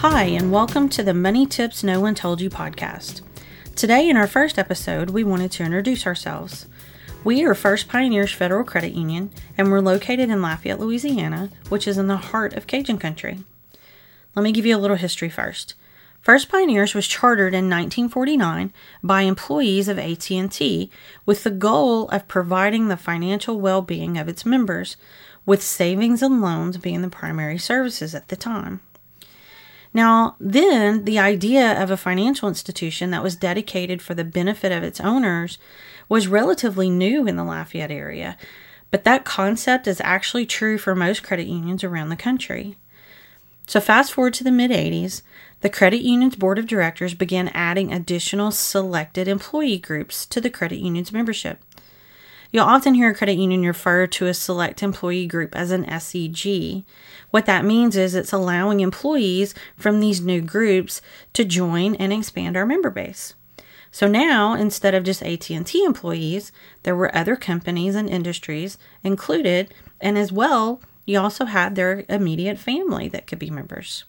Hi, and welcome to the Money Tips No One Told You podcast. Today, in our first episode, we wanted to introduce ourselves. We are First Pioneers Federal Credit Union, and we're located in Lafayette, Louisiana, which is in the heart of Cajun country. Let me give you a little history first. First Pioneers was chartered in 1949 by employees of AT&T with the goal of providing the financial well-being of its members, with savings and loans being the primary services at the time. Now, then, the idea of a financial institution that was dedicated for the benefit of its owners was relatively new in the Lafayette area, but that concept is actually true for most credit unions around the country. So, fast forward to the mid 80s, the credit union's board of directors began adding additional selected employee groups to the credit union's membership. You'll often hear a credit union refer to a select employee group as an SEG. What that means is it's allowing employees from these new groups to join and expand our member base. So now, instead of just AT&T employees, there were other companies and industries included, and as well, you also had their immediate family that could be members.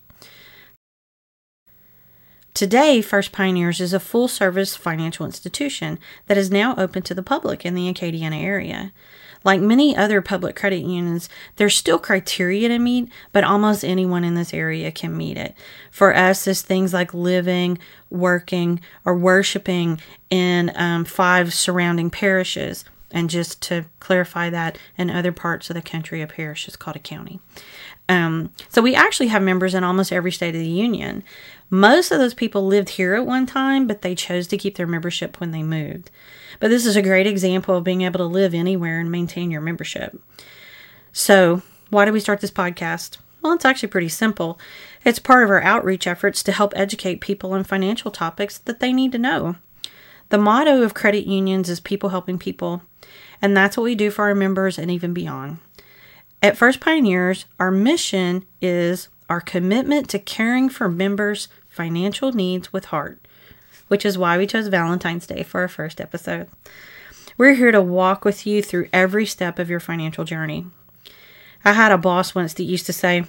Today, First Pioneers is a full service financial institution that is now open to the public in the Acadiana area. Like many other public credit unions, there's still criteria to meet, but almost anyone in this area can meet it. For us, it's things like living, working, or worshiping in um, five surrounding parishes. And just to clarify that, in other parts of the country, a parish is called a county. Um, so we actually have members in almost every state of the union. Most of those people lived here at one time, but they chose to keep their membership when they moved. But this is a great example of being able to live anywhere and maintain your membership. So, why did we start this podcast? Well, it's actually pretty simple. It's part of our outreach efforts to help educate people on financial topics that they need to know. The motto of credit unions is people helping people, and that's what we do for our members and even beyond. At First Pioneers, our mission is our commitment to caring for members' financial needs with heart, which is why we chose Valentine's Day for our first episode. We're here to walk with you through every step of your financial journey. I had a boss once that used to say,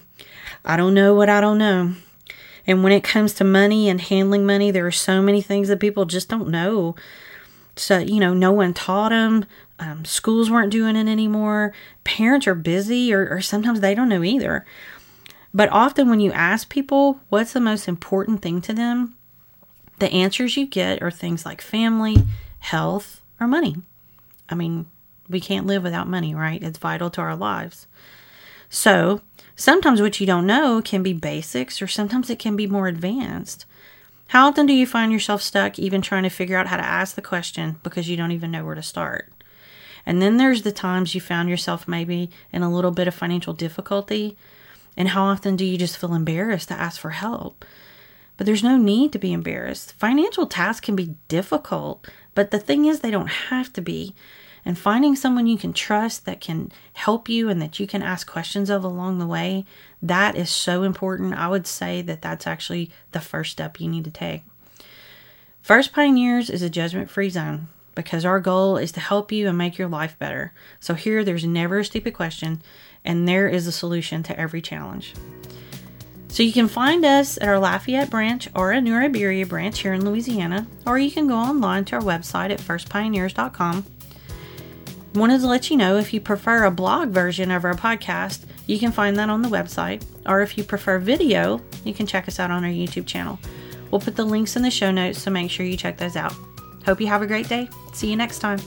I don't know what I don't know. And when it comes to money and handling money, there are so many things that people just don't know. So, you know, no one taught them. Um, schools weren't doing it anymore. Parents are busy, or, or sometimes they don't know either. But often, when you ask people what's the most important thing to them, the answers you get are things like family, health, or money. I mean, we can't live without money, right? It's vital to our lives. So, sometimes what you don't know can be basics, or sometimes it can be more advanced. How often do you find yourself stuck even trying to figure out how to ask the question because you don't even know where to start? And then there's the times you found yourself maybe in a little bit of financial difficulty and how often do you just feel embarrassed to ask for help? But there's no need to be embarrassed. Financial tasks can be difficult, but the thing is, they don't have to be. And finding someone you can trust that can help you and that you can ask questions of along the way, that is so important. I would say that that's actually the first step you need to take. First Pioneers is a judgment free zone because our goal is to help you and make your life better. So here, there's never a stupid question and there is a solution to every challenge. So you can find us at our Lafayette branch or a New Iberia branch here in Louisiana, or you can go online to our website at firstpioneers.com. Wanted to let you know if you prefer a blog version of our podcast, you can find that on the website, or if you prefer video, you can check us out on our YouTube channel. We'll put the links in the show notes, so make sure you check those out. Hope you have a great day. See you next time.